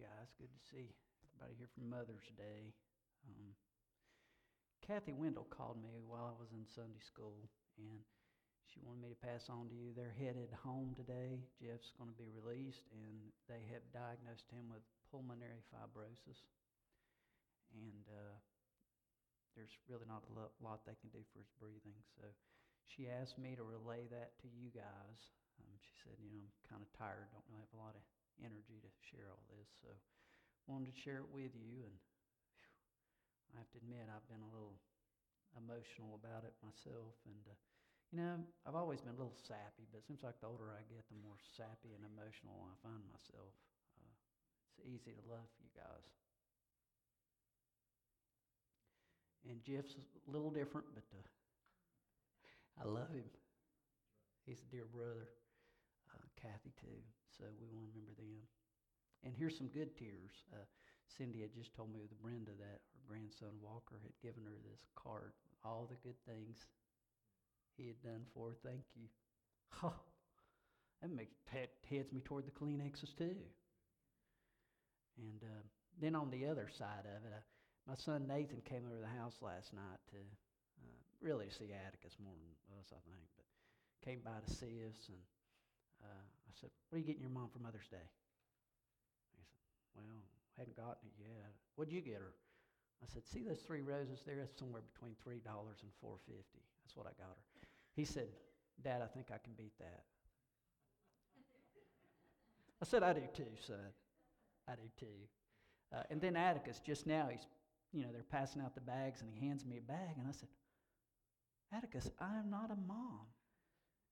guys. Good to see everybody here for Mother's Day. Um, Kathy Wendell called me while I was in Sunday school, and she wanted me to pass on to you. They're headed home today. Jeff's going to be released, and they have diagnosed him with pulmonary fibrosis. And uh, there's really not a lot they can do for his breathing. So she asked me to relay that to you guys. Um, she said, you know, I'm kind of tired, don't really have a lot of energy to share all this. So wanted to share it with you. And whew, I have to admit, I've been a little emotional about it myself. And, uh, you know, I've always been a little sappy, but it seems like the older I get, the more sappy and emotional I find myself. Uh, it's easy to love you guys. And Jeff's a little different, but uh, I love him. He's a dear brother. Too. So we want to remember them. And here's some good tears. Uh, Cindy had just told me with Brenda that her grandson Walker had given her this card, all the good things he had done for her. Thank you. Oh, that makes heads me toward the Kleenexes too. And uh, then on the other side of it, uh, my son Nathan came over to the house last night to uh, really see Atticus more than us, I think, but came by to see us. And uh, I said, What are you getting your mom for Mother's Day? He said, Well, I hadn't gotten it yet. What'd you get her? I said, See those three roses there? That's somewhere between $3 and four fifty. That's what I got her. He said, Dad, I think I can beat that. I said, I do too, son. I do too. Uh, and then Atticus, just now, he's you know, they're passing out the bags, and he hands me a bag, and I said, Atticus, I am not a mom.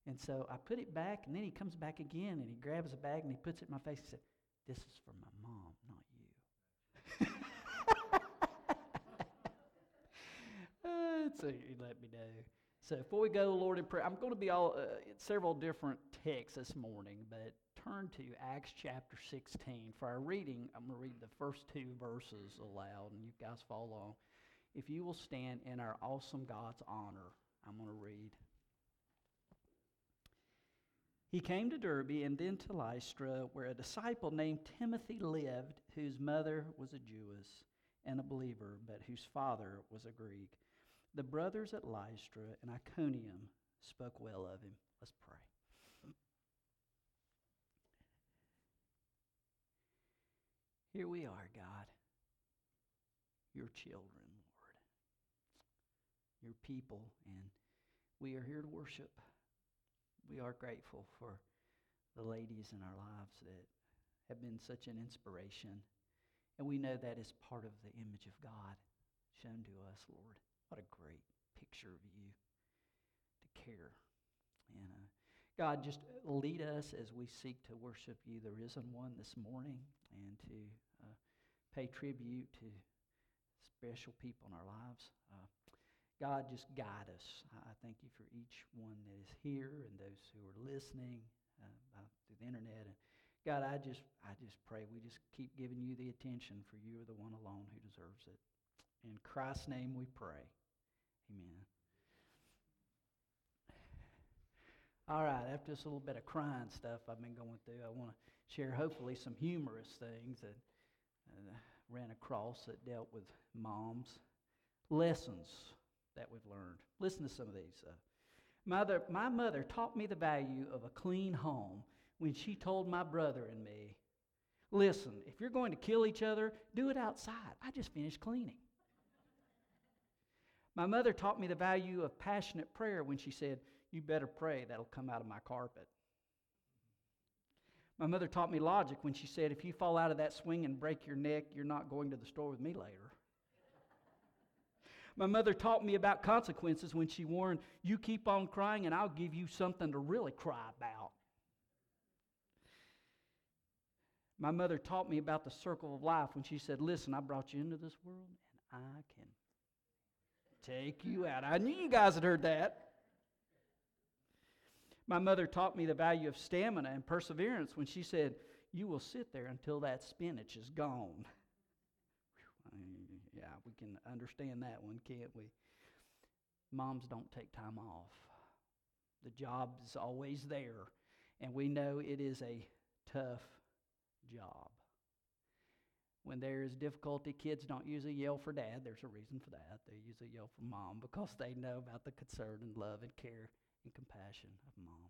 And so I put it back, and then he comes back again, and he grabs a bag, and he puts it in my face. He said, This is for my mom, not you. uh, so he let me know. So before we go, Lord, in prayer, I'm going to be all uh, several different texts this morning, but turn to Acts chapter 16. For our reading, I'm going to read the first two verses aloud, and you guys follow along. If you will stand in our awesome God's honor, I'm going to read. He came to Derbe and then to Lystra, where a disciple named Timothy lived, whose mother was a Jewess and a believer, but whose father was a Greek. The brothers at Lystra and Iconium spoke well of him. Let's pray. Here we are, God, your children, Lord, your people, and we are here to worship. We are grateful for the ladies in our lives that have been such an inspiration. And we know that is part of the image of God shown to us, Lord. What a great picture of you to care. And uh, God, just lead us as we seek to worship you, the risen one, this morning, and to uh, pay tribute to special people in our lives. Uh, God, just guide us. I thank you for each one that is here and those who are listening uh, through the internet. And God, I just, I just pray we just keep giving you the attention, for you are the one alone who deserves it. In Christ's name we pray. Amen. All right, after this little bit of crying stuff I've been going through, I want to share hopefully some humorous things that uh, ran across that dealt with moms. Lessons that we've learned. Listen to some of these. Uh, mother, my mother taught me the value of a clean home when she told my brother and me, Listen, if you're going to kill each other, do it outside. I just finished cleaning. My mother taught me the value of passionate prayer when she said, You better pray, that'll come out of my carpet. My mother taught me logic when she said, If you fall out of that swing and break your neck, you're not going to the store with me later. My mother taught me about consequences when she warned, You keep on crying and I'll give you something to really cry about. My mother taught me about the circle of life when she said, Listen, I brought you into this world and I can take you out. I knew you guys had heard that. My mother taught me the value of stamina and perseverance when she said, You will sit there until that spinach is gone. Can understand that one, can't we? Moms don't take time off. The job is always there, and we know it is a tough job. when there is difficulty, kids don't usually yell for dad. There's a reason for that. They usually yell for mom because they know about the concern and love and care and compassion of mom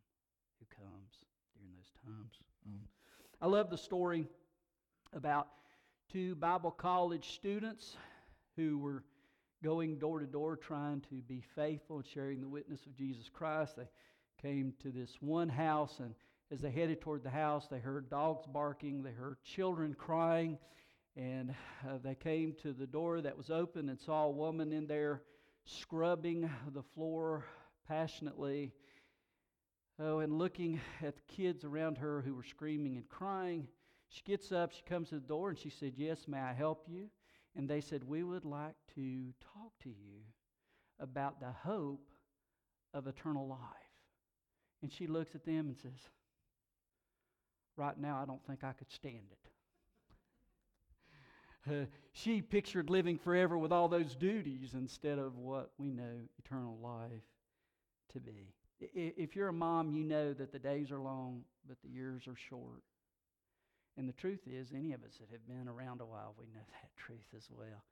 who comes during those times. Um, I love the story about two Bible college students who were going door to door trying to be faithful and sharing the witness of Jesus Christ. They came to this one house, and as they headed toward the house, they heard dogs barking, they heard children crying, and uh, they came to the door that was open and saw a woman in there scrubbing the floor passionately. Oh, and looking at the kids around her who were screaming and crying. She gets up, she comes to the door, and she said, Yes, may I help you? And they said, We would like to talk to you about the hope of eternal life. And she looks at them and says, Right now, I don't think I could stand it. Uh, she pictured living forever with all those duties instead of what we know eternal life to be. If you're a mom, you know that the days are long, but the years are short. And the truth is, any of us that have been around a while, we know that truth as well.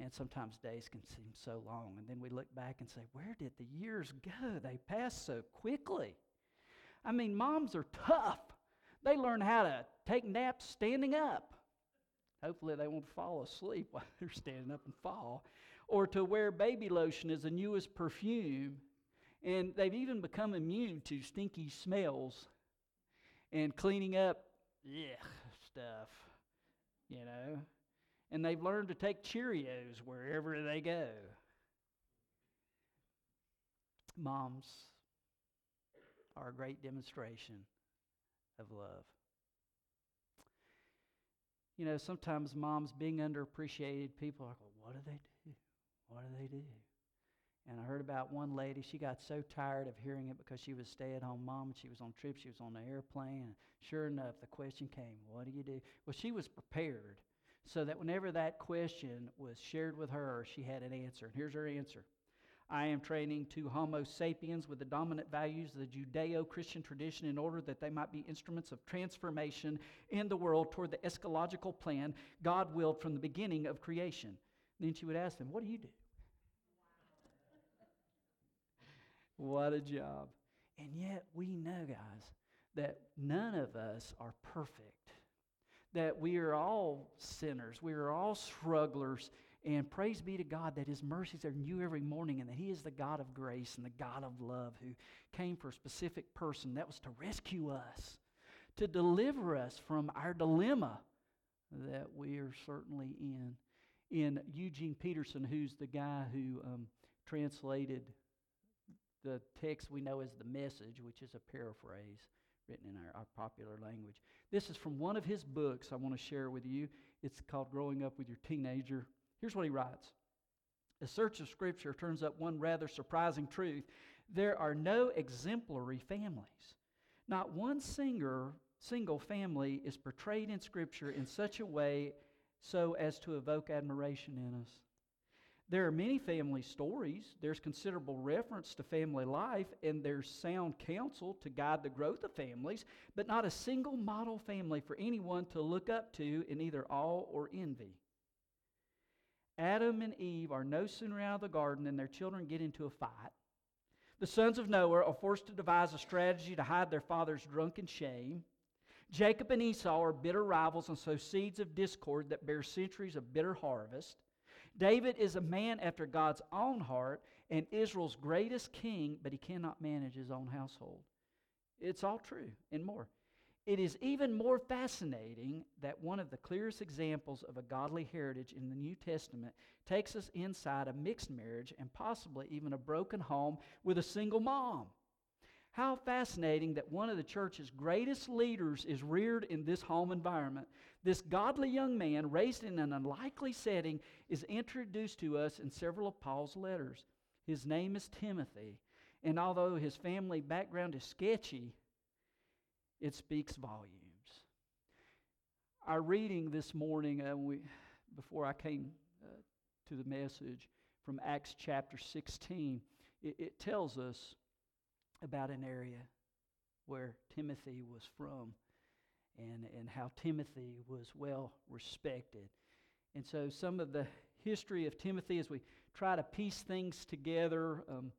And sometimes days can seem so long. And then we look back and say, where did the years go? They passed so quickly. I mean, moms are tough. They learn how to take naps standing up. Hopefully, they won't fall asleep while they're standing up and fall. Or to wear baby lotion as the newest perfume. And they've even become immune to stinky smells and cleaning up yeah, stuff, you know. And they've learned to take Cheerios wherever they go. Moms are a great demonstration of love. You know, sometimes moms being underappreciated, people are like, what do they do? What do they do? And I heard about one lady, she got so tired of hearing it because she was stay at home mom and she was on trips, she was on the airplane. And sure enough, the question came, What do you do? Well, she was prepared so that whenever that question was shared with her, she had an answer. And here's her answer I am training two Homo sapiens with the dominant values of the Judeo Christian tradition in order that they might be instruments of transformation in the world toward the eschatological plan God willed from the beginning of creation. then she would ask them, What do you do? What a job. And yet, we know, guys, that none of us are perfect. That we are all sinners. We are all strugglers. And praise be to God that His mercies are new every morning and that He is the God of grace and the God of love who came for a specific person. That was to rescue us, to deliver us from our dilemma that we are certainly in. In Eugene Peterson, who's the guy who um, translated the text we know as the message, which is a paraphrase written in our, our, popular language. This is from one of his books I want to share with you. It's called Growing Up with Your Teenager. Here's what he writes A search of Scripture turns up one rather surprising truth. There are no exemplary families. Not one singer, single family is portrayed in Scripture in such a way so as to evoke admiration in us. There are many family stories. There's considerable reference to family life, and there's sound counsel to guide the growth of families, but not a single model family for anyone to look up to in either awe or envy. Adam and Eve are no sooner out of the garden than their children get into a fight. The sons of Noah are forced to devise a strategy to hide their father's drunken shame. Jacob and Esau are bitter rivals and sow seeds of discord that bear centuries of bitter harvest. David is a man after God's own heart and Israel's greatest king, but he cannot manage his own household. It's all true and more. It is even more fascinating that one of the clearest examples of a godly heritage in the New Testament takes us inside a mixed marriage and possibly even a broken home with a single mom. How fascinating that one of the church's greatest leaders is reared in this home environment. This godly young man, raised in an unlikely setting, is introduced to us in several of Paul's letters. His name is Timothy, and although his family background is sketchy, it speaks volumes. Our reading this morning, uh, we, before I came uh, to the message from Acts chapter 16, it, it tells us about an area where Timothy was from. and, and how Timothy was well respected. And so, some of the history of Timothy, as we try to piece things together, um,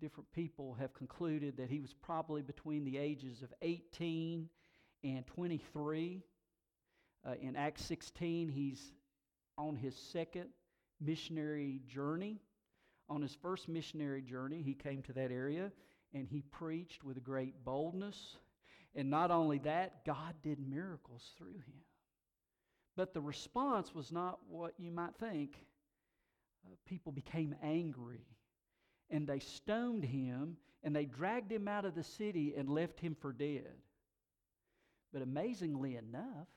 different people have concluded that he was probably between the ages of 18 and 23. Uh, in Acts 16, he's on his second missionary journey. On his first missionary journey, he came to that area and he preached with great boldness. And not only that, God did miracles through him. But the response was not what you might think. Uh, people became angry and they stoned him and they dragged him out of the city and left him for dead. But amazingly enough,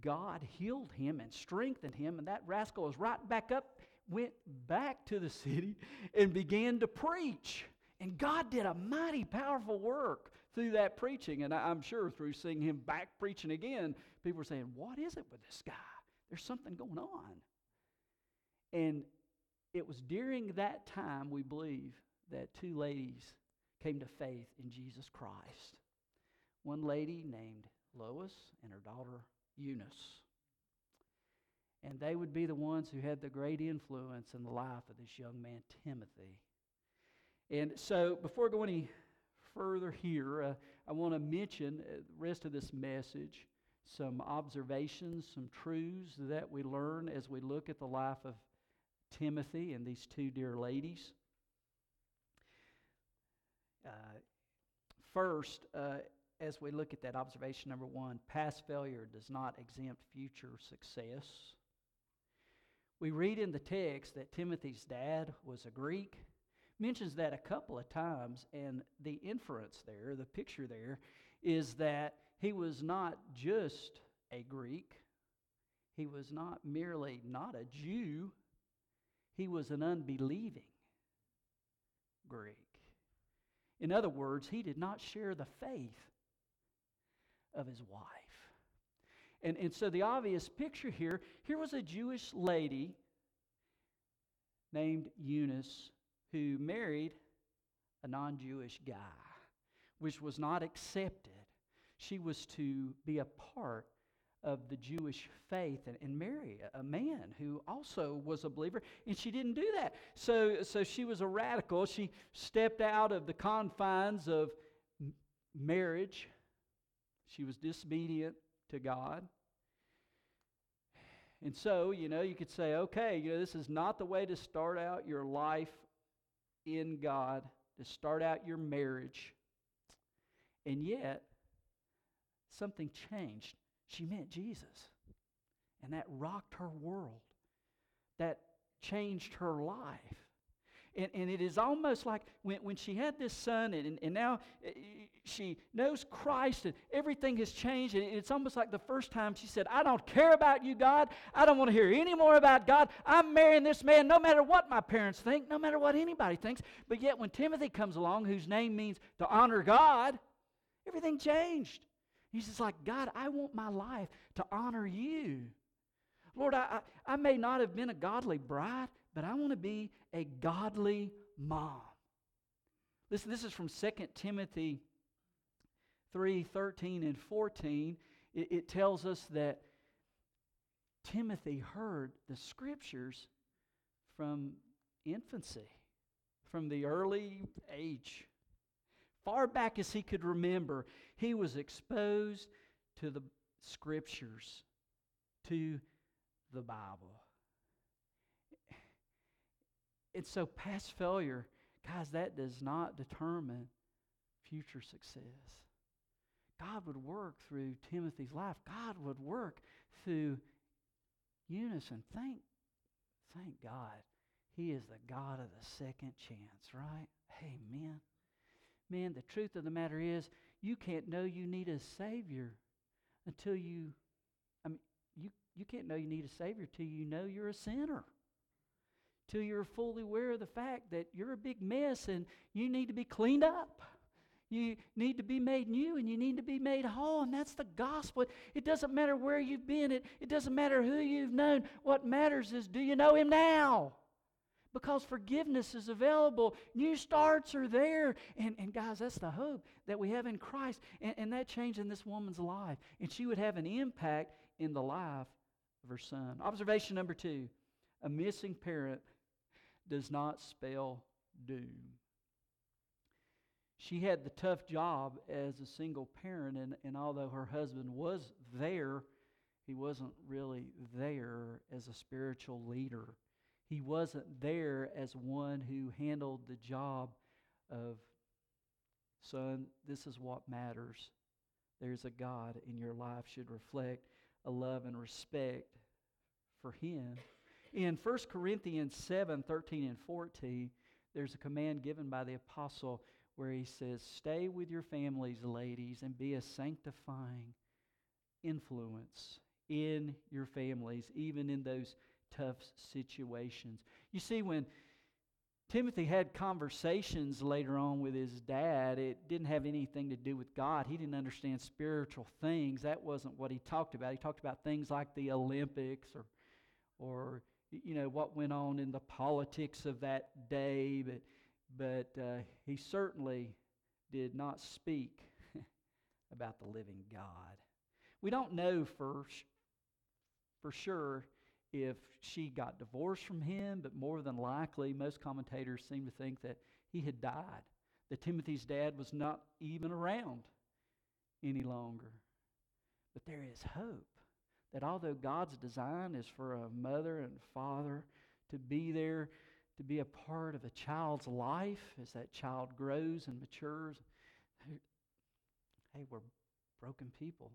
God healed him and strengthened him, and that rascal was right back up, went back to the city, and began to preach. And God did a mighty powerful work through that preaching. And I'm sure through seeing him back preaching again, people were saying, What is it with this guy? There's something going on. And it was during that time, we believe, that two ladies came to faith in Jesus Christ. One lady named Lois and her daughter Eunice. And they would be the ones who had the great influence in the life of this young man, Timothy. And so, before going any further here, uh, I want to mention uh, the rest of this message some observations, some truths that we learn as we look at the life of Timothy and these two dear ladies. Uh, first, uh, as we look at that observation number one, past failure does not exempt future success. We read in the text that Timothy's dad was a Greek mentions that a couple of times, and the inference there, the picture there, is that he was not just a Greek, he was not merely not a Jew, he was an unbelieving Greek. In other words, he did not share the faith of his wife. And, and so the obvious picture here here was a Jewish lady named Eunice who married a non Jewish guy, which was not accepted. She was to be a part of the Jewish faith and, and marry a man who also was a believer, and she didn't do that. So, so she was a radical. She stepped out of the confines of marriage, she was disobedient to God. And so, you know, you could say, okay, you know, this is not the way to start out your life in God, to start out your marriage. And yet, something changed. She met Jesus. And that rocked her world. That changed her life. And, and it is almost like when, when she had this son, and, and now eh, she knows Christ, and everything has changed. And it's almost like the first time she said, I don't care about you, God. I don't want to hear any more about God. I'm marrying this man no matter what my parents think, no matter what anybody thinks. But yet, when Timothy comes along, whose name means to honor God, everything changed. He's just like, God, I want my life to honor you. Lord, I, I, I may not have been a godly bride, but I want to be a godly mom. Listen, this is from 2 Timothy 3 13 and 14. It, it tells us that Timothy heard the scriptures from infancy, from the early age. Far back as he could remember, he was exposed to the scriptures, to the Bible. And so, past failure, guys, that does not determine future success. God would work through Timothy's life. God would work through Eunice. And thank, thank God, He is the God of the second chance, right? Amen. Man, the truth of the matter is, you can't know you need a Savior until you, I mean, you, you can't know you need a Savior till you know you're a sinner till you're fully aware of the fact that you're a big mess and you need to be cleaned up. You need to be made new and you need to be made whole. And that's the gospel. It doesn't matter where you've been, it, it doesn't matter who you've known. What matters is do you know Him now? because forgiveness is available. New starts are there. And, and guys, that's the hope that we have in Christ. And, and that changed in this woman's life. And she would have an impact in the life of her son. Observation number two a missing parent does not spell doom. She had the tough job as a single parent, and, and although her husband was there, he wasn't really there as a spiritual leader. He wasn't there as one who handled the job of, son, this is what matters. There's a God, and your life should reflect a love and respect for Him. In 1 Corinthians 7 13 and 14, there's a command given by the apostle where he says, Stay with your families, ladies, and be a sanctifying influence in your families, even in those tough situations. You see, when Timothy had conversations later on with his dad, it didn't have anything to do with God. He didn't understand spiritual things. That wasn't what he talked about. He talked about things like the Olympics or, or you know, what went on in the politics of that day. But, but uh, he certainly did not speak about the living God. We don't know for, for sure if she got divorced from him, but more than likely, most commentators seem to think that he had died, that Timothy's dad was not even around any longer. But there is hope that although God's design is for a mother and father to be there, to be a part of a child's life as that child grows and matures, hey, we're broken people.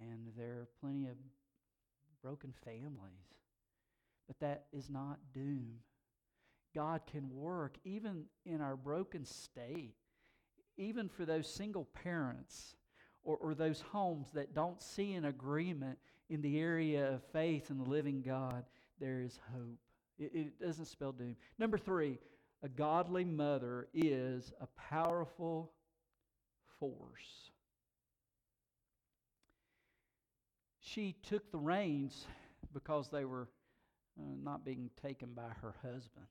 And there are plenty of broken families. But that is not doom. God can work even in our broken state, even for those single parents or, or those homes that don't see an agreement in the area of faith in the living God. There is hope. It, it doesn't spell doom. Number three, a godly mother is a powerful force. she took the reins because they were uh, not being taken by her husband,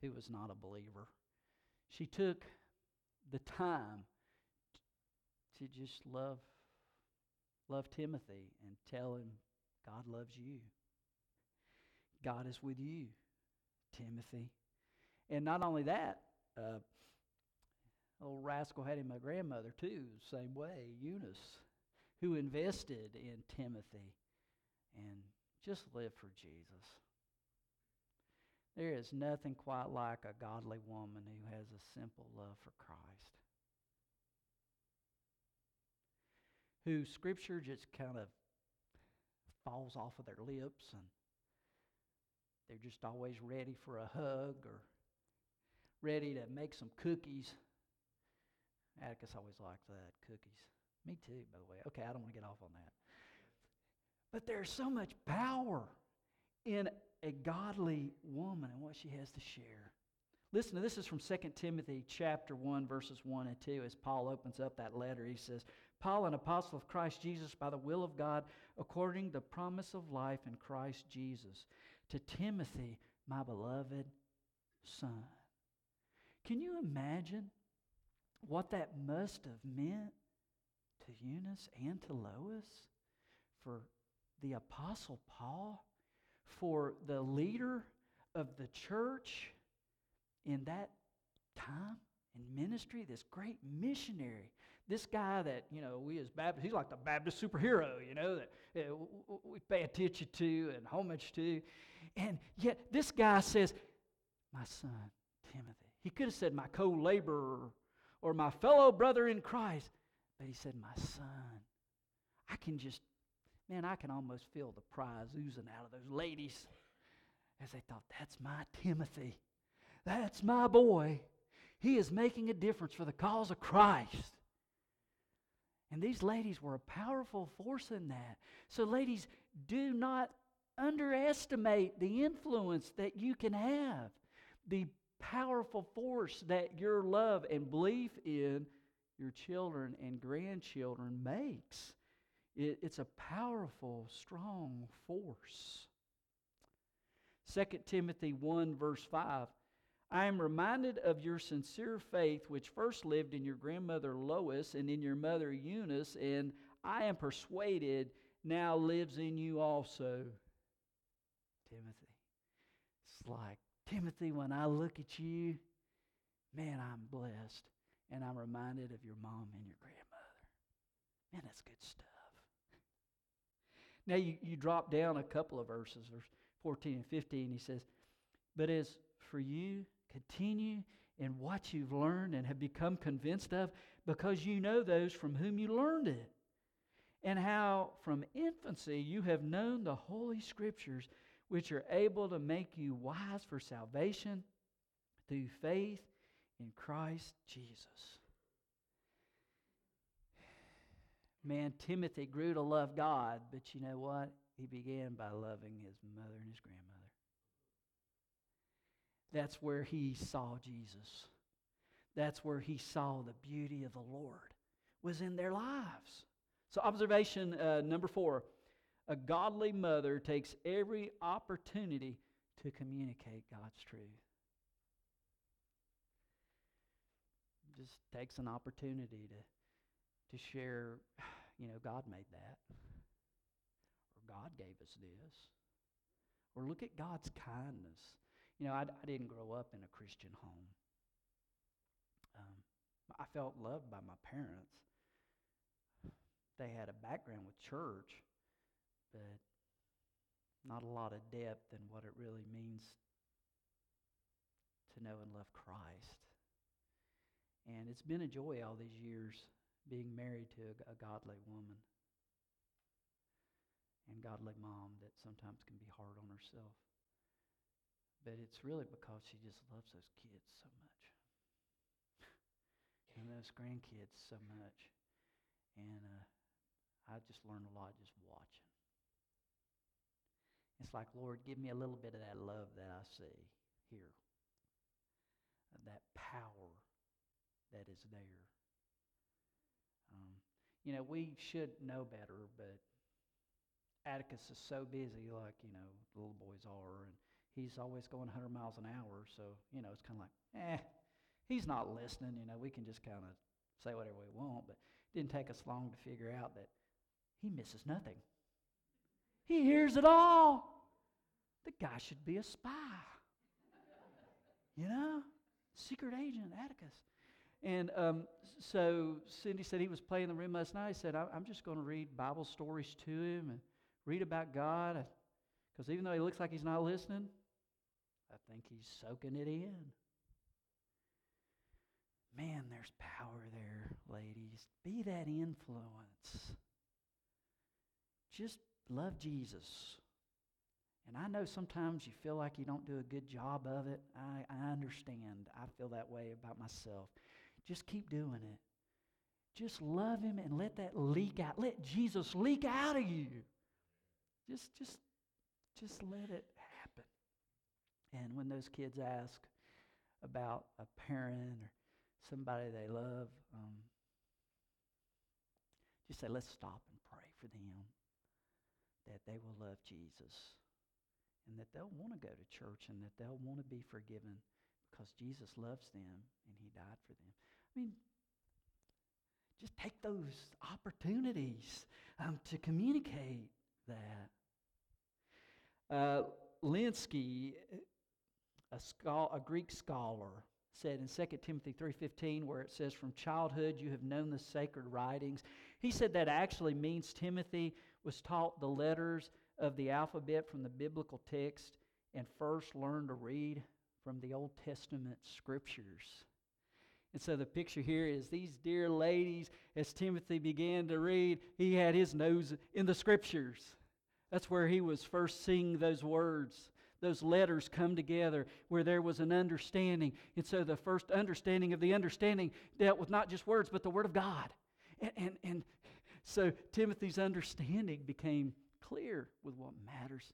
who was not a believer. She took the time to just love love Timothy and tell him God loves you. God is with you, Timothy. And not only that, uh, old rascal had him a grandmother too, same way, Eunice who invested in Timothy and just lived for Jesus. There is nothing quite like a godly woman who has a simple love for Christ. Who Scripture just kind of falls off of their lips and they're just always ready for a hug or ready to make some cookies. Atticus always liked that, cookies. Me too, by the way. Okay, I don't want to get off on that. But there's so much power in a godly woman and what she has to share. Listen, this is from 2 Timothy chapter 1, verses 1 and 2. As Paul opens up that letter, he says, Paul, an apostle of Christ Jesus, by the will of God, according to the promise of life in Christ Jesus, to Timothy, my beloved son. Can you imagine what that must have meant to Eunice and to Lois, for the Apostle Paul, for the leader of the church in that time in ministry, this great missionary, this guy that, you know, we as Baptists, he's like the Baptist superhero, you know, that we pay attention to and homage to. And yet this guy says, my son, Timothy. He could have said my co laborer or my fellow brother in Christ. But he said, My son, I can just, man, I can almost feel the prize oozing out of those ladies as they thought, That's my Timothy. That's my boy. He is making a difference for the cause of Christ. And these ladies were a powerful force in that. So, ladies, do not underestimate the influence that you can have, the powerful force that your love and belief in your children and grandchildren makes. It, it's a powerful, strong force. 2 Timothy 1, verse 5. I am reminded of your sincere faith, which first lived in your grandmother Lois and in your mother Eunice, and I am persuaded now lives in you also. Timothy. It's like, Timothy, when I look at you, man, I'm blessed. And I'm reminded of your mom and your grandmother. Man, that's good stuff. Now you, you drop down a couple of verses, verse 14 and 15. He says, But as for you, continue in what you've learned and have become convinced of, because you know those from whom you learned it, and how from infancy you have known the Holy Scriptures, which are able to make you wise for salvation through faith in Christ Jesus. Man, Timothy grew to love God, but you know what? He began by loving his mother and his grandmother. That's where he saw Jesus. That's where he saw the beauty of the Lord was in their lives. So observation uh, number 4, a godly mother takes every opportunity to communicate God's truth. Just takes an opportunity to to share, you know, God made that. Or God gave us this. Or look at God's kindness. You know, I, I didn't grow up in a Christian home. Um, I felt loved by my parents. They had a background with church, but not a lot of depth in what it really means to know and love Christ. And it's been a joy all these years being married to a, a godly woman and godly mom that sometimes can be hard on herself. But it's really because she just loves those kids so much. and those grandkids so much. And uh, I just learned a lot just watching. It's like, Lord, give me a little bit of that love that I see here, that power that is there. Um, you know, we should know better, but Atticus is so busy, like, you know, little boys are, and he's always going 100 miles an hour. So, you know, it's kind of like, eh, he's not listening. You know, we can just kind of say whatever we want. But it didn't take us long to figure out that he misses nothing. He hears it all. The guy should be a spy. You know? Secret agent, Atticus. And um, so Cindy said he was playing in the room last night. He said, I'm just going to read Bible stories to him and read about God. Because even though he looks like he's not listening, think he's soaking it in. Man, there's power there, ladies. Be that influence. Just love Jesus. And I know sometimes you feel like you don't do a good job of it. I, I understand. I feel that way about myself. Just keep doing it. Just love him and let that leak out. Let Jesus leak out of you. Just, just, just let it. And when those kids ask about a parent or somebody they love, um, just say, let's stop and pray for them that they will love Jesus and that they'll want to go to church and that they'll want to be forgiven because Jesus loves them and he died for them. I mean, just take those opportunities um, to communicate that. Uh, Lenski, a, a Greek scholar, said in 2 Timothy 3:15 where it says from childhood you have known the sacred writings. He said that actually means Timothy was taught the letters of the alphabet from the biblical text and first learned to read from the Old Testament scriptures. And so the picture here is these dear ladies, as Timothy began to read, he had his nose in the scriptures. That's where he was first seeing those words, those letters come together where there was an understanding. And so the first understanding of the understanding dealt with not just words, but the Word of God. And, and, and so Timothy's understanding became clear with what matters.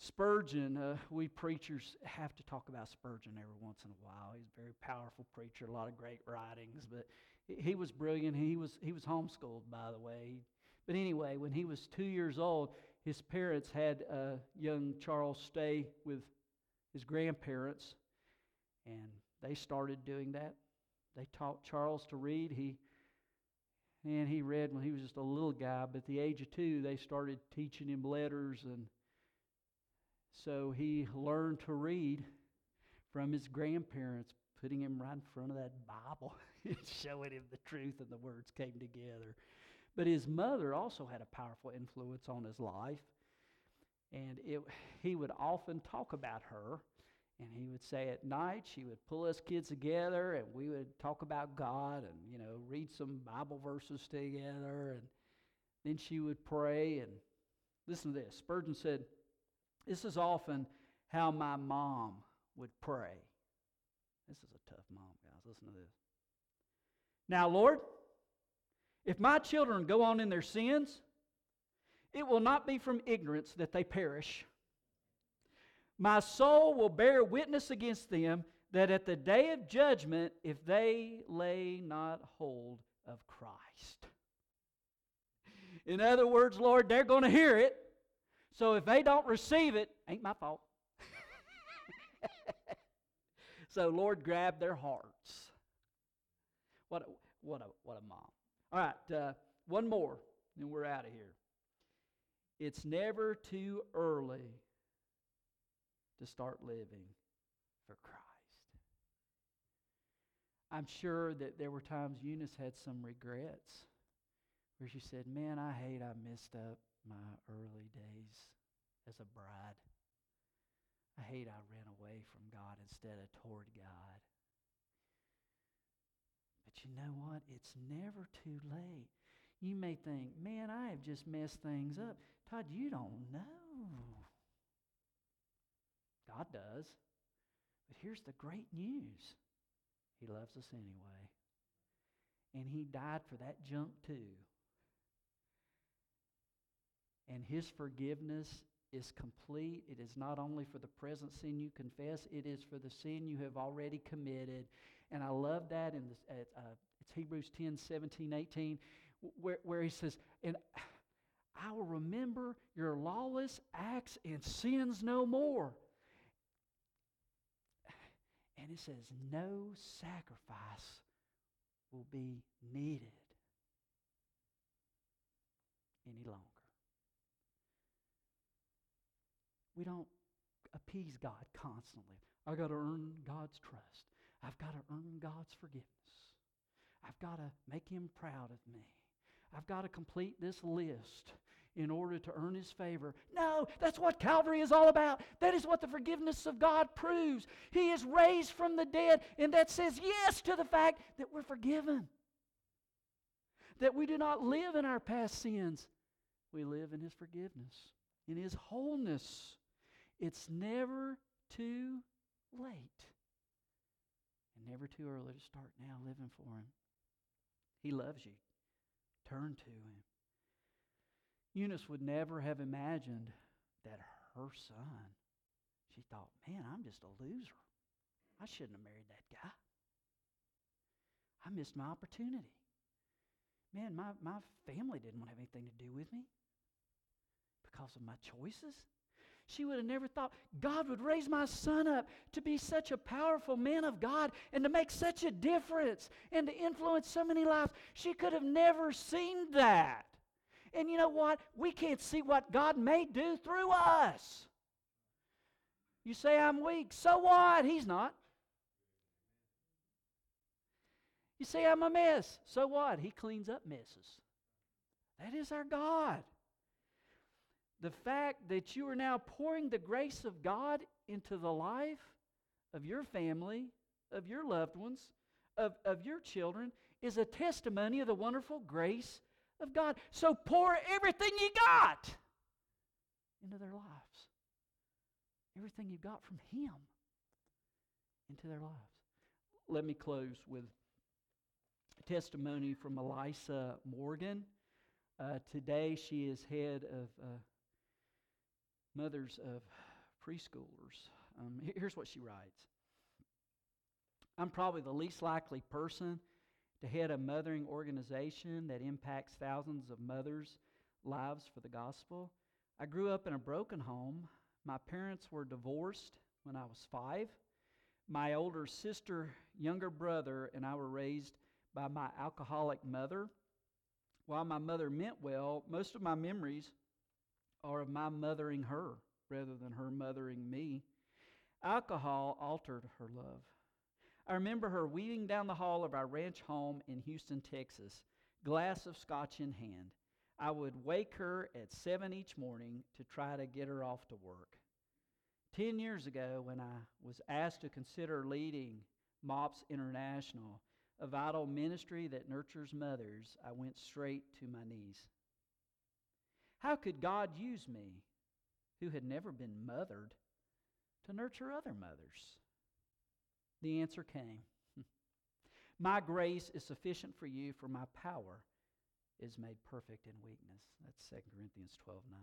Spurgeon, uh, we preachers have to talk about Spurgeon every once in a while. He's a very powerful preacher, a lot of great writings, but he was brilliant. He was, he was homeschooled, by the way. But anyway, when he was two years old, his parents had uh, young Charles stay with his grandparents, and they started doing that. They taught Charles to read. He and he read when he was just a little guy, but at the age of two, they started teaching him letters, and so he learned to read from his grandparents, putting him right in front of that Bible, and showing him the truth, and the words came together. But his mother also had a powerful influence on his life. And it, he would often talk about her. And he would say at night, she would pull us kids together and we would talk about God and, you know, read some Bible verses together. And then she would pray. And listen to this Spurgeon said, This is often how my mom would pray. This is a tough mom, guys. Listen to this. Now, Lord, if my children go on in their sins, it will not be from ignorance that they perish. My soul will bear witness against them that at the day of judgment, if they lay not hold of Christ. In other words, Lord, they're going to hear it. So if they don't receive it, ain't my fault. so Lord, grab their hearts. What a, what a, what a mom. All right, uh, one more, and we're out of here. It's never too early to start living for Christ. I'm sure that there were times Eunice had some regrets where she said, Man, I hate I missed up my early days as a bride. I hate I ran away from God instead of toward God. But you know what? It's never too late. You may think, man, I have just messed things up. Todd, you don't know. God does. But here's the great news He loves us anyway. And He died for that junk too. And His forgiveness is complete. It is not only for the present sin you confess, it is for the sin you have already committed. And I love that in this, uh, it's Hebrews 10, 17, 18, where, where he says, And I will remember your lawless acts and sins no more. And it says, No sacrifice will be needed any longer. We don't appease God constantly. I got to earn God's trust. I've got to earn God's forgiveness. I've got to make him proud of me. I've got to complete this list in order to earn his favor. No, that's what Calvary is all about. That is what the forgiveness of God proves. He is raised from the dead, and that says yes to the fact that we're forgiven. That we do not live in our past sins, we live in his forgiveness, in his wholeness. It's never too late and never too early to start now living for Him. He loves you. Turn to Him. Eunice would never have imagined that her son, she thought, man, I'm just a loser. I shouldn't have married that guy. I missed my opportunity. Man, my, my family didn't want to have anything to do with me because of my choices. She would have never thought God would raise my son up to be such a powerful man of God and to make such a difference and to influence so many lives. She could have never seen that. And you know what? We can't see what God may do through us. You say, I'm weak. So what? He's not. You say, I'm a mess. So what? He cleans up messes. That is our God the fact that you are now pouring the grace of God into the life of your family, of your loved ones, of, of your children, is a testimony of the wonderful grace of God. So pour everything you got into their lives. Everything you got from Him into their lives. Let me close with a testimony from Elisa Morgan. Uh, today, she is head of uh, mothers of preschoolers. Um, here's what she writes I'm probably the least likely person to head a mothering organization that impacts thousands of mothers' lives for the gospel. I grew up in a broken home. My parents were divorced when I was five. My older sister, younger brother, and I were raised by my alcoholic mother. While my mother meant well, most of my memories are of my mothering her rather than her mothering me. Alcohol altered her love. I remember her weaving down the hall of our ranch home in Houston, Texas, glass of scotch in hand. I would wake her at seven each morning to try to get her off to work. Ten years ago, when I was asked to consider leading MOPS International, a vital ministry that nurtures mothers, I went straight to my knees. How could God use me, who had never been mothered, to nurture other mothers? The answer came My grace is sufficient for you, for my power is made perfect in weakness. That's 2 Corinthians 12 9.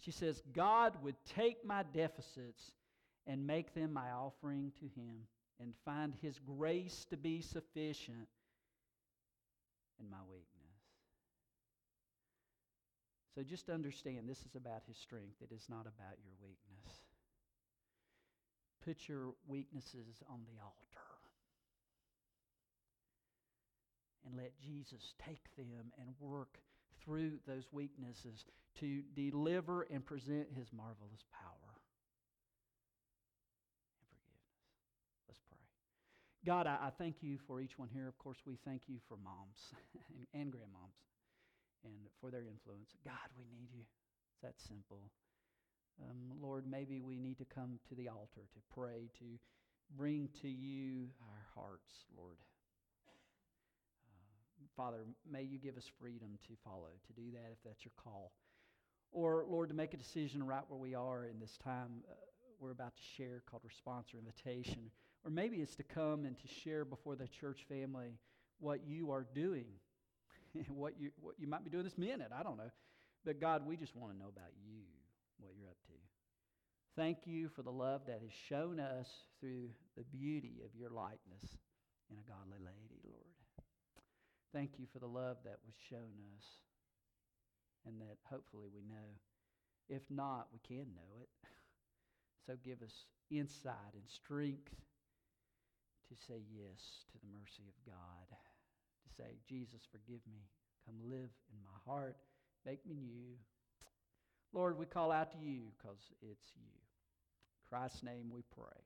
She says, God would take my deficits and make them my offering to Him and find His grace to be sufficient in my weakness. So just understand this is about His strength, it is not about your weakness. Put your weaknesses on the altar and let Jesus take them and work through those weaknesses to deliver and present his marvelous power and forgiveness. Let's pray. God, I, I, thank you for each one here. Of course, we thank you for moms and, and grandmoms and for their influence. God, we need you. It's that simple. Um, Lord, maybe we need to come to the altar to pray, to bring to you our hearts, Lord. Father, may you give us freedom to follow, to do that if that's your call. Or, Lord, to make a decision right where we are in this time uh, we're about to share called response or invitation. Or maybe it's to come and to share before the church family what you are doing, what, you, what you might be doing this minute. I don't know. But God, we just want to know about you, what you're up to. Thank you for the love that has shown us through the beauty of your likeness in a godly lady, Lord. Thank you for the love that was shown us and that hopefully we know. If not, we can know it. So give us insight and strength to say yes to the mercy of God. Say, Jesus, forgive me. Come live in my heart. Make me new. Lord, we call out to you because it's you. In Christ's name we pray.